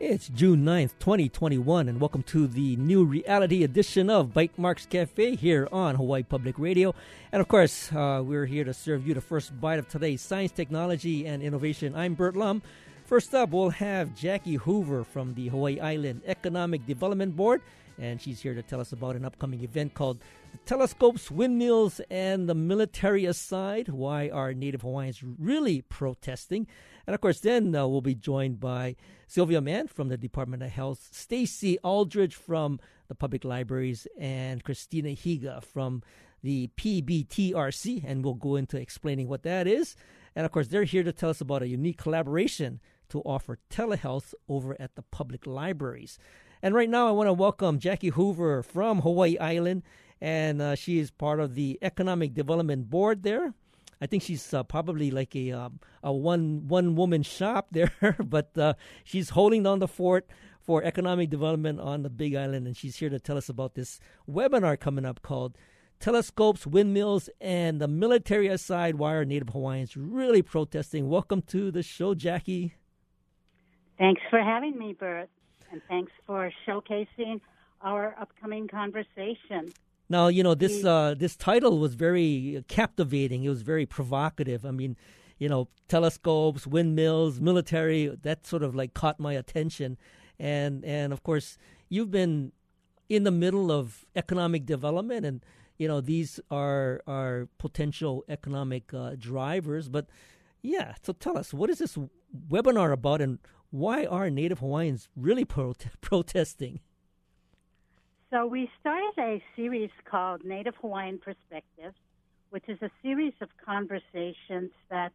It's June 9th, 2021, and welcome to the new reality edition of Bytemarks Cafe here on Hawaii Public Radio. And of course, uh, we're here to serve you the first bite of today's science, technology, and innovation. I'm Burt Lum. First up, we'll have Jackie Hoover from the Hawaii Island Economic Development Board, and she's here to tell us about an upcoming event called Telescopes, Windmills, and the Military Aside. Why are Native Hawaiians really protesting? And of course, then uh, we'll be joined by Sylvia Mann from the Department of Health, Stacy Aldrich from the Public Libraries, and Christina Higa from the PBTRC. And we'll go into explaining what that is. And of course, they're here to tell us about a unique collaboration to offer telehealth over at the public libraries. And right now, I want to welcome Jackie Hoover from Hawaii Island, and uh, she is part of the Economic Development Board there. I think she's uh, probably like a um, a one one woman shop there, but uh, she's holding down the fort for economic development on the Big Island, and she's here to tell us about this webinar coming up called "Telescopes, Windmills, and the Military Aside." Why are Native Hawaiians really protesting? Welcome to the show, Jackie. Thanks for having me, Burt, and thanks for showcasing our upcoming conversation. Now, you know this uh, this title was very captivating. It was very provocative. I mean, you know, telescopes, windmills, military. That sort of like caught my attention, and and of course, you've been in the middle of economic development, and you know these are are potential economic uh, drivers. But yeah, so tell us, what is this webinar about, and why are Native Hawaiians really protesting? So we started a series called Native Hawaiian Perspectives, which is a series of conversations that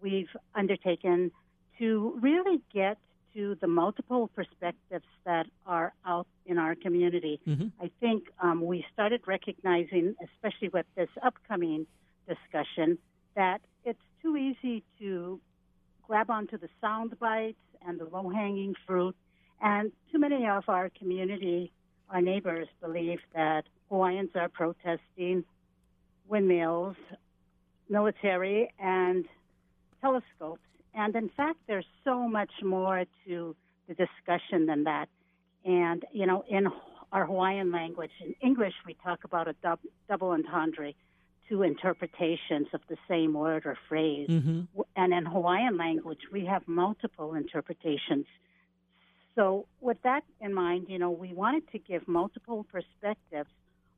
we've undertaken to really get to the multiple perspectives that are out in our community. Mm-hmm. I think um, we started recognizing, especially with this upcoming discussion, that it's too easy to grab onto the sound bites and the low hanging fruit. And too many of our community our neighbors believe that Hawaiians are protesting windmills, military, and telescopes. And in fact, there's so much more to the discussion than that. And, you know, in our Hawaiian language, in English, we talk about a dub- double entendre, two interpretations of the same word or phrase. Mm-hmm. And in Hawaiian language, we have multiple interpretations so, with that in mind, you know, we wanted to give multiple perspectives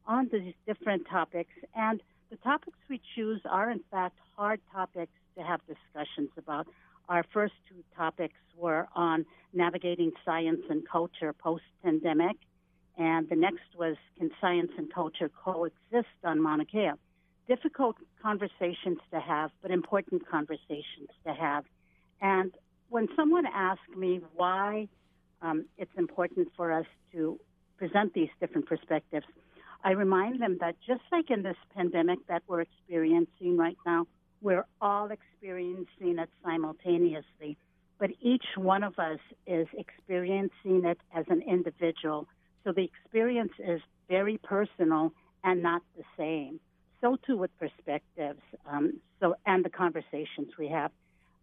on these different topics, and the topics we choose are, in fact, hard topics to have discussions about. Our first two topics were on navigating science and culture post pandemic, and the next was Can science and culture coexist on Mauna Kea? Difficult conversations to have, but important conversations to have. And when someone asked me why um, it's important for us to present these different perspectives. I remind them that just like in this pandemic that we're experiencing right now, we're all experiencing it simultaneously, but each one of us is experiencing it as an individual. So the experience is very personal and not the same. So too with perspectives. Um, so and the conversations we have.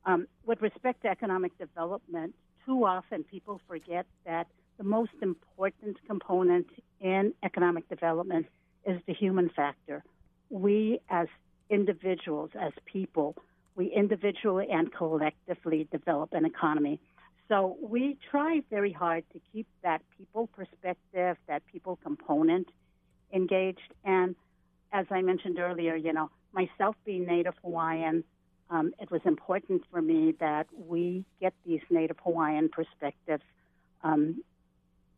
Um, with respect to economic development, too often people forget that the most important component in economic development is the human factor. We, as individuals, as people, we individually and collectively develop an economy. So we try very hard to keep that people perspective, that people component engaged. And as I mentioned earlier, you know, myself being Native Hawaiian, um, it was important for me that we get these Native Hawaiian perspectives um,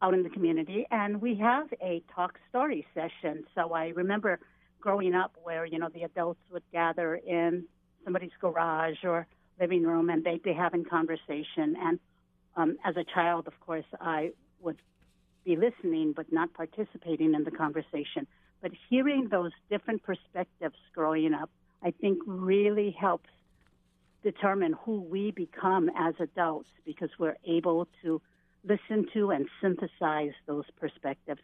out in the community. And we have a talk story session. So I remember growing up where, you know, the adults would gather in somebody's garage or living room and they'd be having conversation. And um, as a child, of course, I would be listening but not participating in the conversation. But hearing those different perspectives growing up, I think really helps determine who we become as adults because we're able to listen to and synthesize those perspectives.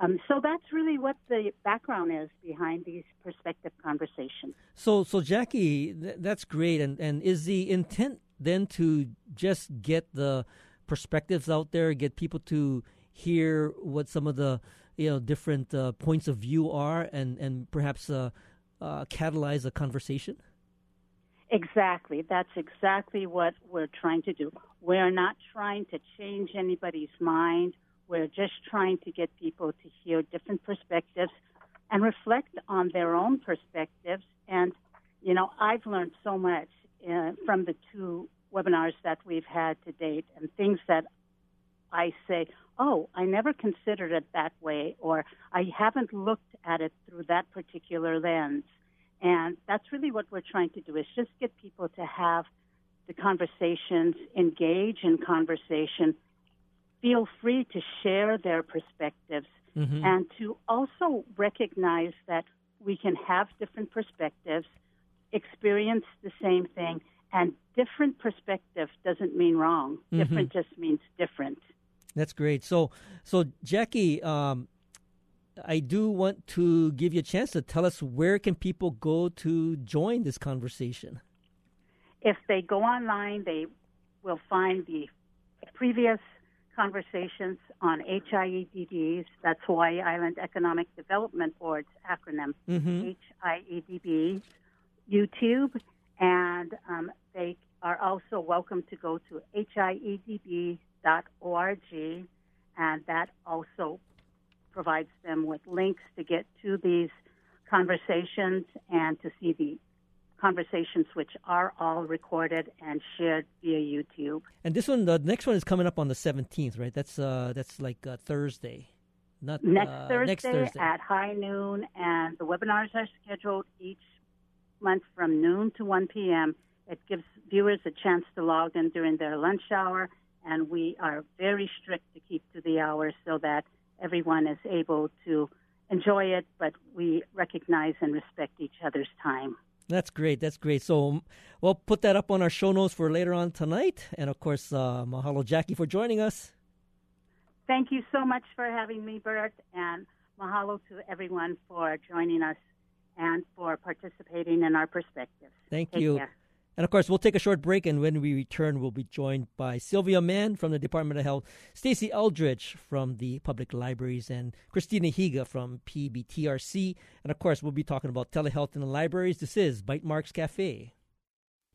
Um, so that's really what the background is behind these perspective conversations. So, so Jackie, th- that's great. And and is the intent then to just get the perspectives out there, get people to hear what some of the you know different uh, points of view are, and and perhaps uh, uh, catalyze a conversation? Exactly. That's exactly what we're trying to do. We're not trying to change anybody's mind. We're just trying to get people to hear different perspectives and reflect on their own perspectives. And, you know, I've learned so much uh, from the two webinars that we've had to date and things that I say, oh, I never considered it that way, or I haven't looked at it through that particular lens. And that's really what we're trying to do is just get people to have the conversations, engage in conversation, feel free to share their perspectives, mm-hmm. and to also recognize that we can have different perspectives, experience the same thing, and different perspective doesn't mean wrong. Mm-hmm. Different just means different. That's great. So, so Jackie, um, I do want to give you a chance to tell us where can people go to join this conversation. If they go online, they will find the previous conversations on HIEDB's. that's Hawaii Island Economic Development Board's acronym, mm-hmm. HIEDB, YouTube, and um, they are also welcome to go to hiedb.org, and that also provides them with links to get to these conversations and to see the conversations which are all recorded and shared via YouTube. And this one, the next one is coming up on the 17th, right? That's uh, that's like uh, Thursday. Not next, uh, Thursday next Thursday at high noon, and the webinars are scheduled each month from noon to 1 p.m. It gives viewers a chance to log in during their lunch hour, and we are very strict to keep to the hours so that everyone is able to enjoy it, but we recognize and respect each other's time. That's great. That's great. So we'll put that up on our show notes for later on tonight. And of course, uh, mahalo, Jackie, for joining us. Thank you so much for having me, Burt, and mahalo to everyone for joining us and for participating in our perspectives. Thank Take you. Care. And of course, we'll take a short break, and when we return, we'll be joined by Sylvia Mann from the Department of Health, Stacy Eldridge from the Public Libraries, and Christina Higa from PBTRC. And of course, we'll be talking about telehealth in the libraries. This is Bytemarks Cafe.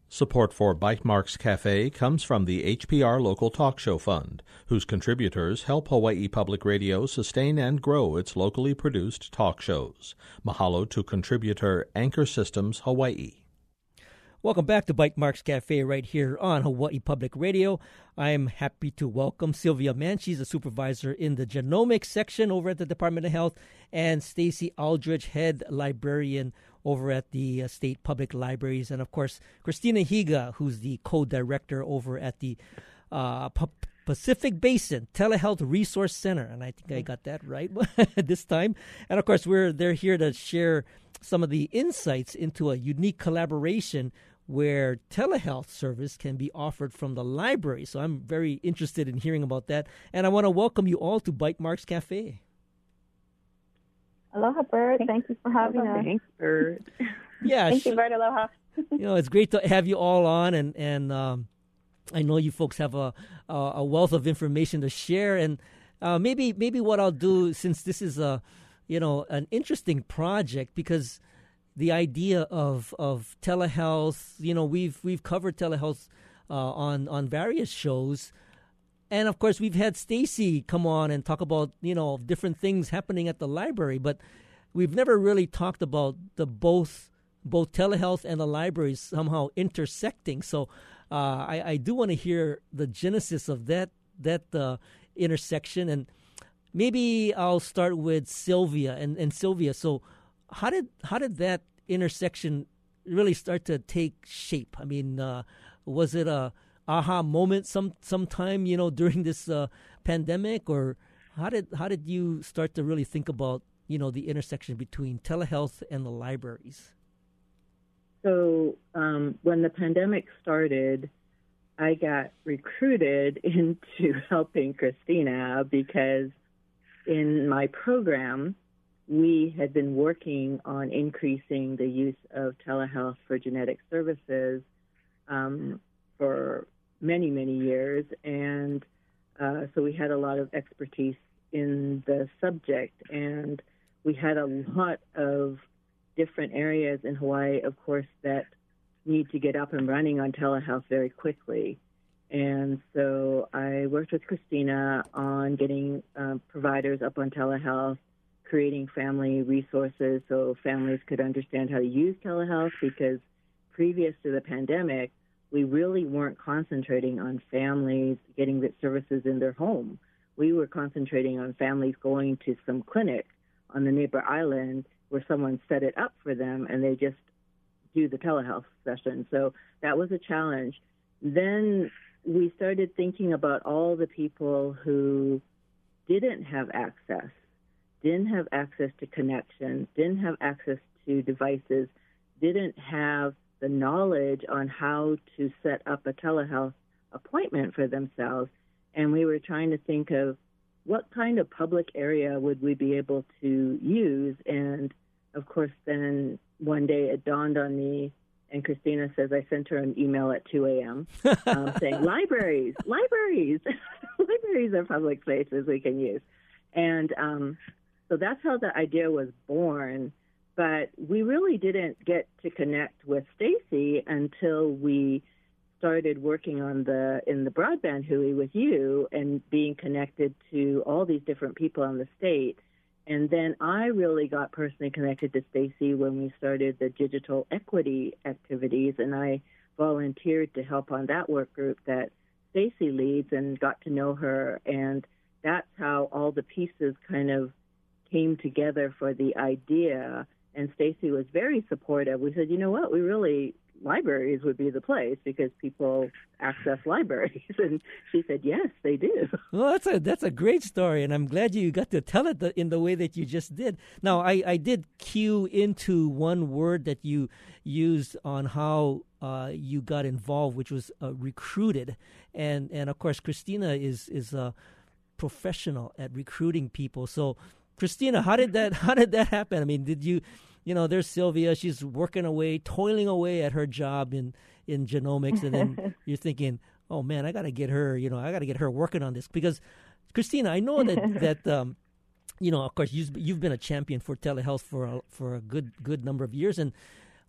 Support for Bytemarks Cafe comes from the HPR Local Talk Show Fund, whose contributors help Hawaii Public Radio sustain and grow its locally produced talk shows. Mahalo to contributor Anchor Systems Hawaii. Welcome back to Bytemarks Cafe right here on Hawaii Public Radio. I'm happy to welcome Sylvia Mann. She's a supervisor in the genomics section over at the Department of Health, and Stacy Aldrich, head librarian over at the uh, state public libraries, and of course Christina Higa, who's the co-director over at the uh, P- Pacific Basin Telehealth Resource Center, and I think I got that right this time. And of course, we're they're here to share some of the insights into a unique collaboration where telehealth service can be offered from the library. So I'm very interested in hearing about that. And I want to welcome you all to Bytemarks Cafe. Aloha, Burt. Thank you for having us. Thanks, Burt. Yeah. Thank you, Burt. Aloha. you know, it's great to have you all on, and and um, I know you folks have a a wealth of information to share, and uh, maybe maybe what I'll do since this is a you know an interesting project because the idea of of telehealth. You know, we've we've covered telehealth uh, on on various shows, and of course, we've had Stacy come on and talk about you know different things happening at the library, but we've never really talked about the both both telehealth and the libraries somehow intersecting. So, uh, I, I do want to hear the genesis of that that uh, intersection and. Maybe I'll start with Sylvia and, and Sylvia. So, how did how did that intersection really start to take shape? I mean, uh, was it a aha moment some sometime you know during this uh, pandemic, or how did how did you start to really think about you know the intersection between telehealth and the libraries? So um, when the pandemic started, I got recruited into helping Christina because in my program we had been working on increasing the use of telehealth for genetic services um, for many, many years. And Uh, so we had a lot of expertise in the subject, and we had a lot of different areas in Hawaii, of course, that need to get up and running on telehealth very quickly. And so I worked with Christina on getting uh, providers up on telehealth, creating family resources so families could understand how to use telehealth because previous to the pandemic, we really weren't concentrating on families getting the services in their home. We were concentrating on families going to some clinic on the neighbor island where someone set it up for them and they just do the telehealth session. So that was a challenge. Then we started thinking about all the people who didn't have access, didn't have access to connection, didn't have access to devices, didn't have the knowledge on how to set up a telehealth appointment for themselves. And we were trying to think of what kind of public area would we be able to use. And of course, then one day it dawned on me, and Christina says I sent her an email at 2 a.m. Um, saying, Libraries, libraries, libraries are public spaces we can use. And um, so that's how the idea was born but we really didn't get to connect with Stacy until we started working on the in the broadband hui with you and being connected to all these different people in the state. And then I really got personally connected to Stacy when we started the digital equity activities and I volunteered to help on that work group that Stacy leads and got to know her and that's how all the pieces kind of came together for the idea and Stacy was very supportive. We said, you know what, we really libraries would be the place because people access libraries. And she said yes they do. Well that's a that's a great story and i'm glad you got to tell it in the way that you just did. Now i i did cue into one word that you used on how uh, you got involved which was uh, recruited. And and of course christina is is a professional at recruiting people. So Christina, how did that how did that happen? I mean, did you you know, there's Sylvia, she's working away, toiling away at her job in in genomics and then you're thinking, "Oh man, I got to get her, you know, I got to get her working on this because Christina, I know that that um you know, of course, you've, you've been a champion for telehealth for a, for a good good number of years, and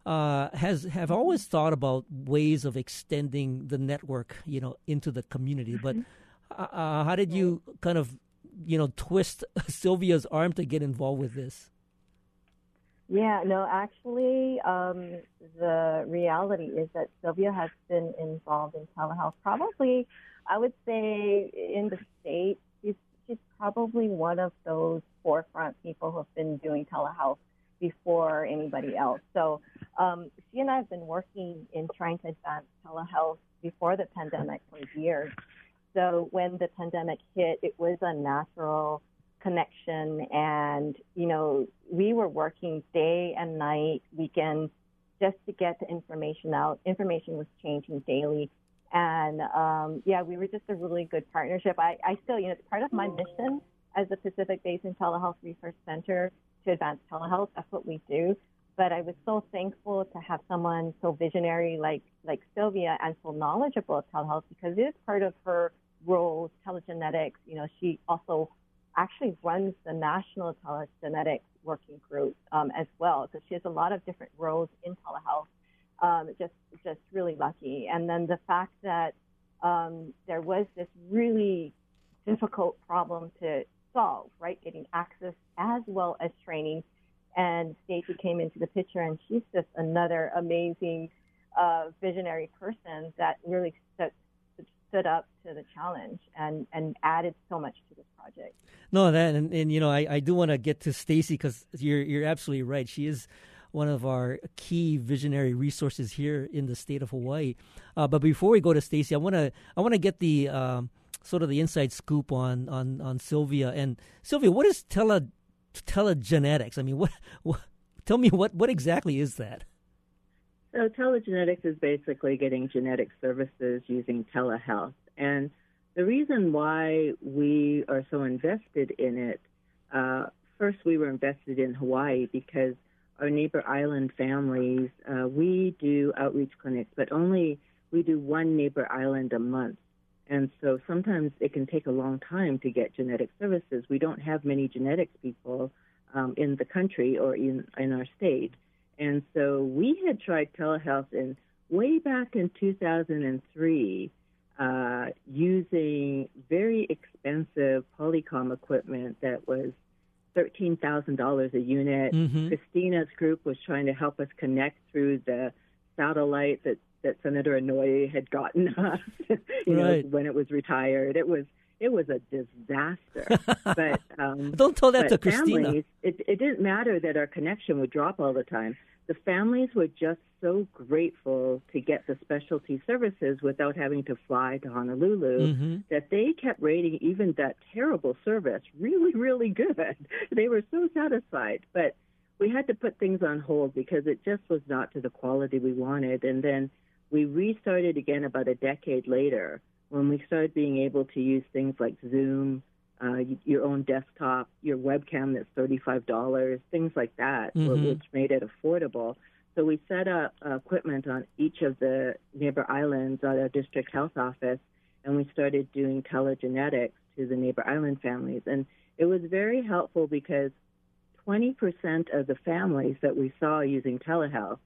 uh, has have always thought about ways of extending the network, you know, into the community. But mm-hmm. uh, uh, how did you kind of you know, twist Sylvia's arm to get involved with this? Yeah, no, actually, um, the reality is that Sylvia has been involved in telehealth. Probably, I would say, in the state, she's she's probably one of those forefront people who have been doing telehealth before anybody else. So, um, she and I have been working in trying to advance telehealth before the pandemic for years. So when the pandemic hit, it was a natural connection. And, you know, we were working day and night, weekends, just to get the information out. Information was changing daily. And um, yeah, we were just a really good partnership. I, I still, you know, it's part of my mission as the Pacific Basin Telehealth Research Center to advance telehealth. That's what we do. But I was so thankful to have someone so visionary like like Sylvia and so knowledgeable of telehealth because it is part of her roles, telegenetics. You know, she also actually runs the National Telegenetics Working Group um, as well. So she has a lot of different roles in telehealth. Um, just, just really lucky. And then the fact that um, there was this really difficult problem to solve, right? Getting access as well as training. And Stacey came into the picture, and she's just another amazing uh, visionary person that really stood up to the challenge and, and added so much to this project. No, that and, and you know I, I do want to get to Stacy because you're you're absolutely right. She is one of our key visionary resources here in the state of Hawaii. Uh, but before we go to Stacy, I want to I want to get the um, sort of the inside scoop on on on Sylvia and Sylvia. What is tele telegenetics? I mean, what, what tell me what what exactly is that? So telegenetics is basically getting genetic services using telehealth. And the reason why we are so invested in it, uh, first we were invested in Hawaii because our neighbor island families, uh, we do outreach clinics, but only we do one neighbor island a month. And so sometimes it can take a long time to get genetic services. We don't have many genetics people um, in the country or in, in our state. And so we had tried telehealth in way back in 2003 uh, using very expensive Polycom equipment that was $13,000 a unit. Mm-hmm. Christina's group was trying to help us connect through the satellite that, that Senator Inouye had gotten us, you right. know, when it was retired. It was it was a disaster. but um, don't tell that to families, Christina. It, it didn't matter that our connection would drop all the time. The families were just so grateful to get the specialty services without having to fly to Honolulu Mm-hmm. that they kept rating even that terrible service really, really good. They were so satisfied. But we had to put things on hold because it just was not to the quality we wanted. And then we restarted again about a decade later when we started being able to use things like Zoom, uh, your own desktop, your webcam that's $35, things like that, Mhm. which made it affordable. So we set up uh, equipment on each of the neighbor islands at our district health office, and we started doing telegenetics to the neighbor island families. And it was very helpful because 20% of the families that we saw using telehealth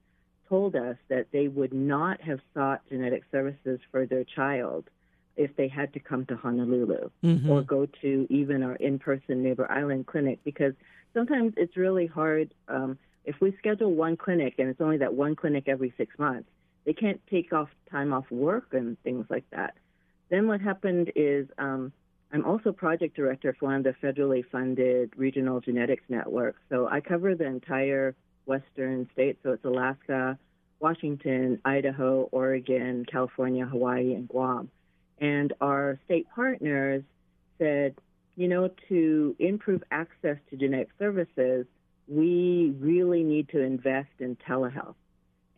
told us that they would not have sought genetic services for their child if they had to come to Honolulu Mhm. or go to even our in-person neighbor island clinic because sometimes it's really hard um, if we schedule one clinic and it's only that one clinic every six months they can't take off time off work and things like that. Then what happened is um, i'm also project director for one of the federally funded regional genetics networks. So i cover the entire western states so it's alaska washington idaho oregon california hawaii and guam and our state partners said, you know, to improve access to genetic services, we really need to invest in telehealth.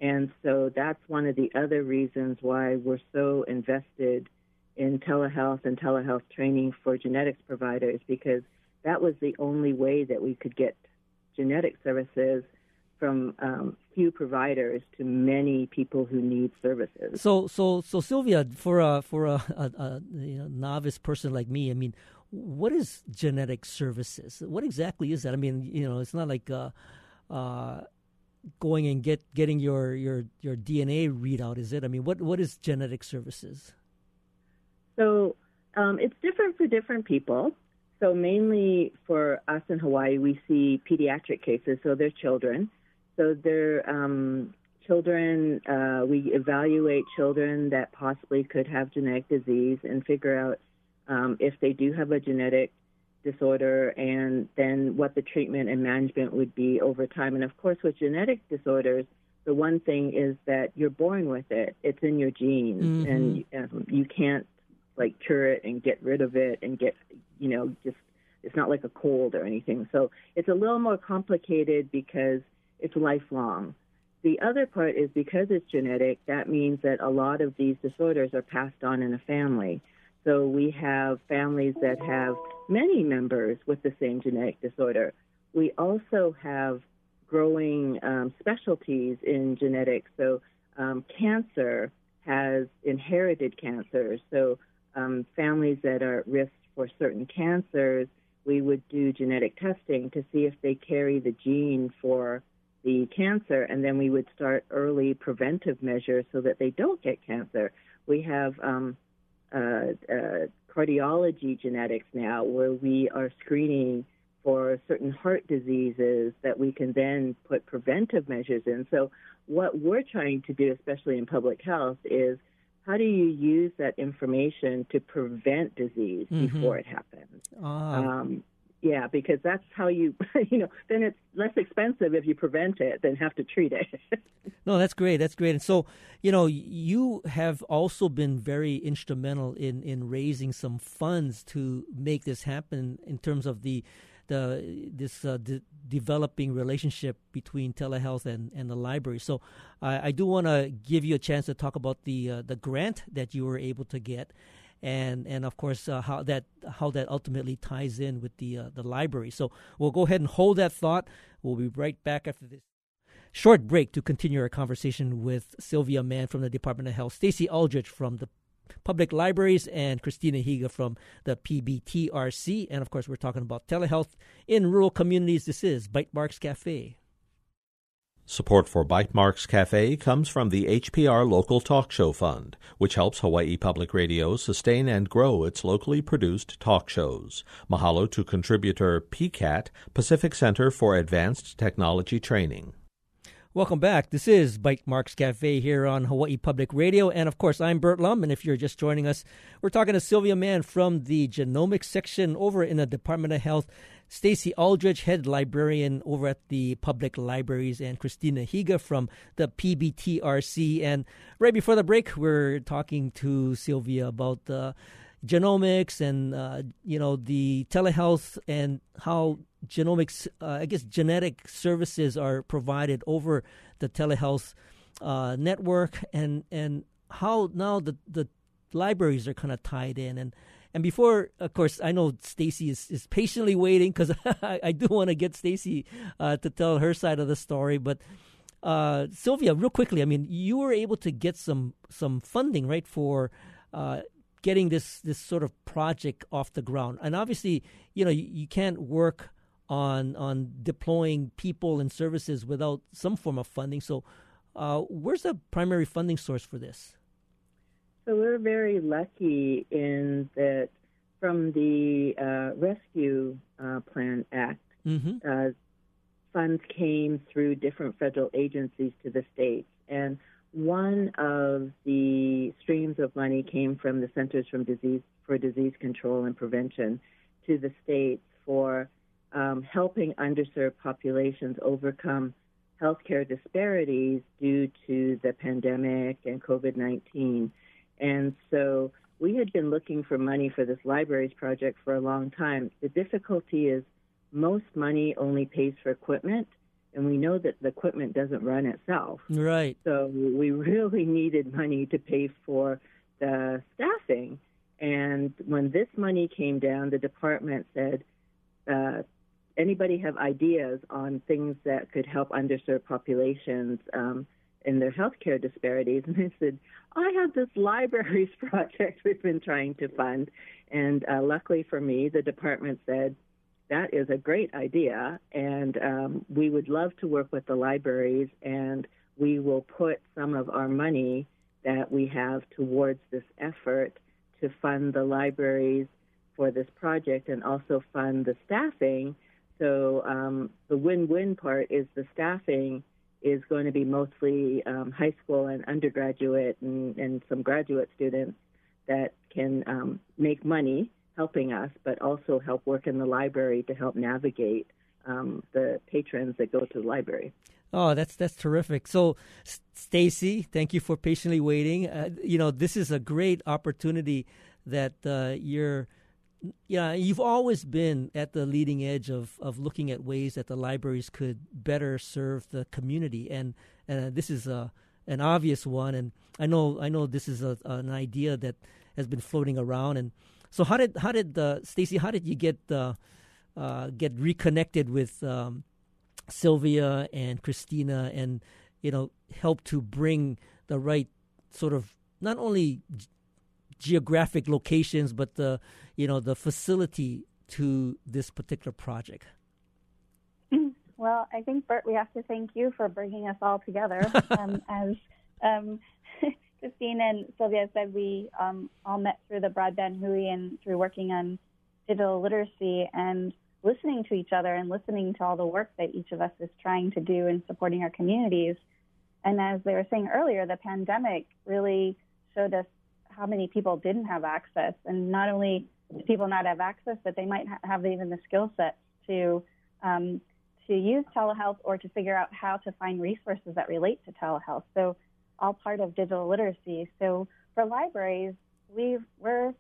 And so that's one of the other reasons why we're so invested in telehealth and telehealth training for genetics providers, because that was the only way that we could get genetic services from um, few providers to many people who need services. So, so, so, Sylvia, for a for a, a, a you know, novice person like me, I mean, what is genetic services? What exactly is that? I mean, you know, it's not like uh, uh, going and get getting your, your your DNA readout, is it? I mean, what what is genetic services? So um, it's different for different people. So mainly for us in Hawaii, we see pediatric cases, so they're children. So they're um, children. Uh, we evaluate children that possibly could have genetic disease and figure out um, if they do have a genetic disorder and then what the treatment and management would be over time. And of course, with genetic disorders, the one thing is that you're born with it. It's in your genes, Mhm. and um, you can't like cure it and get rid of it and get, you know, just it's not like a cold or anything. So it's a little more complicated because it's lifelong. The other part is because it's genetic, that means that a lot of these disorders are passed on in a family. So we have families that have many members with the same genetic disorder. We also have growing um, specialties in genetics. So um, cancer has inherited cancers. So um, families that are at risk for certain cancers, we would do genetic testing to see if they carry the gene for the cancer, and then we would start early preventive measures so that they don't get cancer. We have um, uh, uh, cardiology genetics now, where we are screening for certain heart diseases that we can then put preventive measures in. So, what we're trying to do, especially in public health, is how do you use that information to prevent disease Mhm. before it happens? Ah, Um, yeah, because that's how you, you know, then it's less expensive if you prevent it than have to treat it. no, that's great. That's great. And so, you know, you have also been very instrumental in in raising some funds to make this happen in terms of the the this uh, de- developing relationship between telehealth and, and the library. So, I do want to give you a chance to talk about the uh, the grant that you were able to get, and and of course uh, how that how that ultimately ties in with the uh, the library. So we'll go ahead and hold that thought. We'll be right back after this short break to continue our conversation with Sylvia Mann from the Department of Health, Stacy Aldrich from the Public Libraries, and Christina Higa from the PBTRC. And of course, we're talking about telehealth in rural communities. This is Bytemarks Cafe. Support for Bytemarks Cafe comes from the HPR Local Talk Show Fund, which helps Hawaii Public Radio sustain and grow its locally produced talk shows. Mahalo to contributor PCAT, Pacific Center for Advanced Technology Training. Welcome back. This is Bytemarks Cafe here on Hawaii Public Radio. And of course, I'm Burt Lum. And if you're just joining us, we're talking to Sylvia Mann from the genomics section over in the Department of Health, Stacy Aldrich, head librarian over at the public libraries, and Christina Higa from the PBTRC. And right before the break, we're talking to Sylvia about the genomics and, uh, you know, the telehealth and how genomics, uh, I guess, genetic services are provided over the telehealth uh, network, and and how now the the libraries are kind of tied in and. And before, of course, I know Stacy is, is patiently waiting because I, I, do want to get Stacy uh, to tell her side of the story. But uh, Sylvia, real quickly, I mean, you were able to get some some funding, right, for uh, getting this this sort of project off the ground. And obviously, you know, you, you can't work on on deploying people and services without some form of funding. So, uh, where's the primary funding source for this? So we're very lucky in that from the uh, Rescue uh, Plan Act, mm-hmm. Uh, funds came through different federal agencies to the states, and one of the streams of money came from the Centers from Disease for Disease Control and Prevention to the states for um, helping underserved populations overcome healthcare disparities due to the pandemic and COVID 19. And so we had been looking for money for this libraries project for a long time. The difficulty is most money only pays for equipment, and we know that the equipment doesn't run itself. Right. So we really needed money to pay for the staffing. And when this money came down, the department said, uh, anybody have ideas on things that could help underserved populations um, in their healthcare disparities? And I said, I have this libraries project we've been trying to fund. And uh, luckily for me, the department said, that is a great idea, and um, we would love to work with the libraries, and we will put some of our money that we have towards this effort to fund the libraries for this project and also fund the staffing so um, the win-win part is the staffing is going to be mostly um, high school and undergraduate and, and, some graduate students that can um, make money helping us, but also help work in the library to help navigate um, the patrons that go to the library. Oh, that's that's terrific. So, Stacy, thank you for patiently waiting. Uh, you know, this is a great opportunity that uh, you're yeah, you've always been at the leading edge of, of looking at ways that the libraries could better serve the community, and and uh, this is a an obvious one. And I know I know this is a, an idea that has been floating around. And so, how did how did uh, Stacy? How did you get uh, uh, get reconnected with um, Sylvia and Christina, and you know help to bring the right sort of not only geographic locations, but the you know the facility to this particular project? Well, I think Burt, we have to thank you for bringing us all together. um, as um, Christine and Sylvia said, we um, all met through the broadband hui and through working on digital literacy and listening to each other and listening to all the work that each of us is trying to do in supporting our communities. And as they were saying earlier, the pandemic really showed us how many people didn't have access, and not only people not have access, but they might ha- have even the skill sets to um, to use telehealth or to figure out how to find resources that relate to telehealth. So, all part of digital literacy. So, for libraries, we we're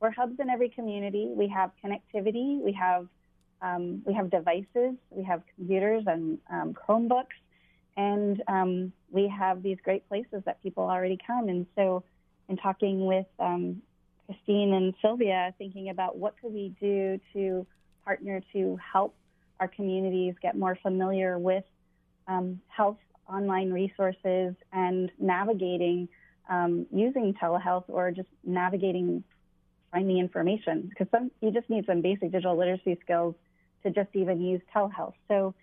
we're hubs in every community. We have connectivity. We have um, we have devices. We have computers and um, Chromebooks, and um, we have these great places that people already come. And so, in talking with um, Christine and Sylvia, thinking about what could we do to partner to help our communities get more familiar with um, health online resources and navigating um, using telehealth or just navigating, finding information. Because some you just need some basic digital literacy skills to just even use telehealth. So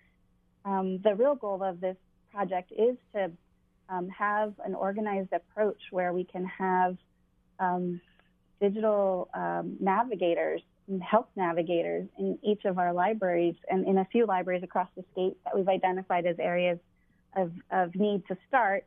um, the real goal of this project is to um, have an organized approach where we can have um, digital um, navigators health navigators in each of our libraries and in a few libraries across the state that we've identified as areas of, of need to start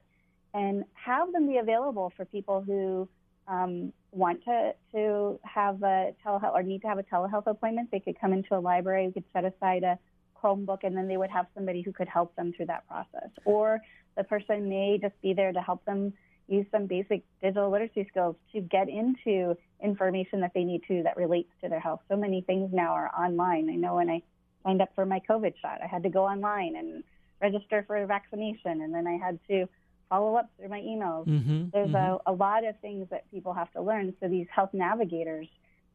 and have them be available for people who um, want to, to have a telehealth or need to have a telehealth appointment. They could come into a library, we could set aside a Chromebook, and then they would have somebody who could help them through that process. Or the person may just be there to help them use some basic digital literacy skills to get into information that they need to that relates to their health. So many things now are online. I know when I signed up for my COVID shot, I had to go online and register for a vaccination, and then I had to follow up through my emails. Mm-hmm, There's mm-hmm. A, a lot of things that people have to learn. So these health navigators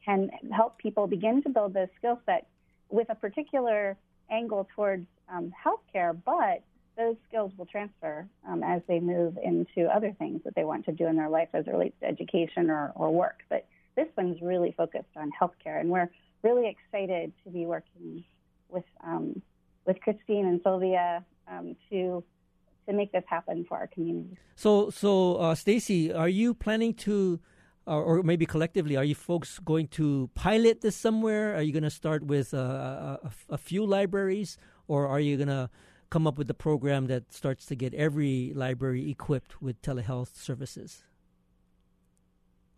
can help people begin to build the skill set with a particular angle towards um, healthcare, but those skills will transfer um, as they move into other things that they want to do in their life as it relates to education or, or work. But this one's really focused on healthcare, and we're really excited to be working with um, with Christine and Sylvia um, to to make this happen for our community. So, so uh, Stacy, are you planning to, uh, or maybe collectively, are you folks going to pilot this somewhere? Are you going to start with uh, a, a, few libraries, or are you going to come up with a program that starts to get every library equipped with telehealth services?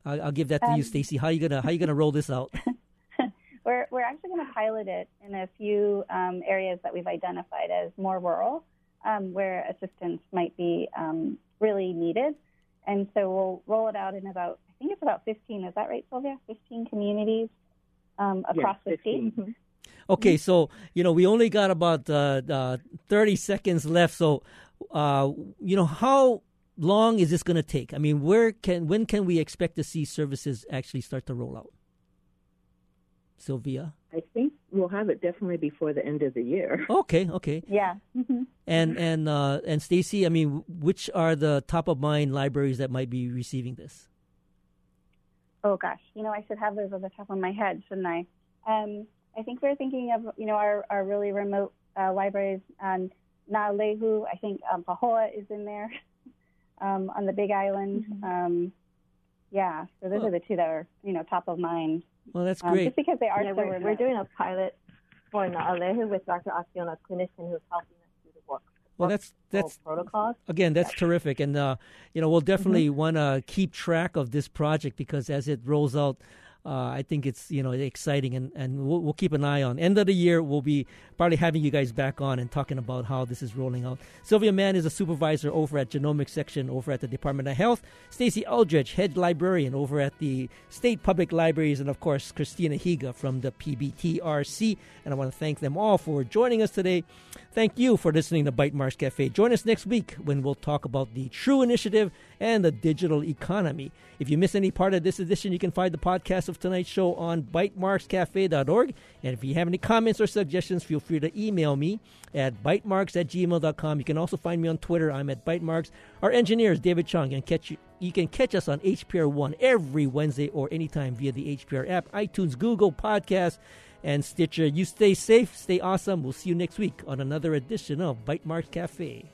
I'll, I'll give that to um, you, Stacy. How you gonna how you gonna roll this out? we're we're actually going to pilot it in a few um, areas that we've identified as more rural um, where assistance might be um, really needed. And so we'll roll it out in about, I think it's about 15, is that right, Sylvia? 15 communities um, across yes, the state. Okay, so, you know, we only got about uh, uh, 30 seconds left. So, uh, you know, how long is this going to take? I mean, where can when can we expect to see services actually start to roll out? Sylvia? I think we'll have it definitely before the end of the year. Okay, okay. Yeah. Mm-hmm. And and uh, and Stacy, I mean, which are the top of mind libraries that might be receiving this? Oh gosh, you know, I should have those on the top of my head, shouldn't I? Um, I think we're thinking of you know our, our really remote uh, libraries. Um, Naalehu, I think um, Pahoa is in there um, on the Big Island. Mm-hmm. Um, yeah, so those well, are the two that are you know top of mind. Well, that's great. Um, just because they are yeah, so we're, we're, doing a pilot for Naalehu with Dr. Acciona, a clinician who's helping us do the work. Well, that's that's protocols. Again, that's terrific, and uh, you know we'll definitely mm-hmm. want to keep track of this project because as it rolls out, uh, I think it's you know exciting, and, and we'll, we'll, keep an eye on. End of the year, we'll be probably having you guys back on and talking about how this is rolling out. Sylvia Mann is a supervisor over at Genomics Section over at the Department of Health. Stacy Eldridge, head librarian over at the State Public Libraries, and of course Christina Higa from the PBTRC. And I want to thank them all for joining us today. Thank you for listening to Bytemarks Cafe. Join us next week when we'll talk about the True Initiative and the digital economy. If you miss any part of this edition, you can find the podcast of tonight's show on bytemarkscafe.org. And if you have any comments or suggestions, feel free to email me at bytemarks at gmail.com. You can also find me on Twitter. I'm at bytemarks. Our engineer is David Chung. And catch you, you can catch us on HPR One every Wednesday or anytime via the HPR app, iTunes, Google Podcasts, and Stitcher. You stay safe, stay awesome. We'll see you next week on another edition of Bytemarks Cafe.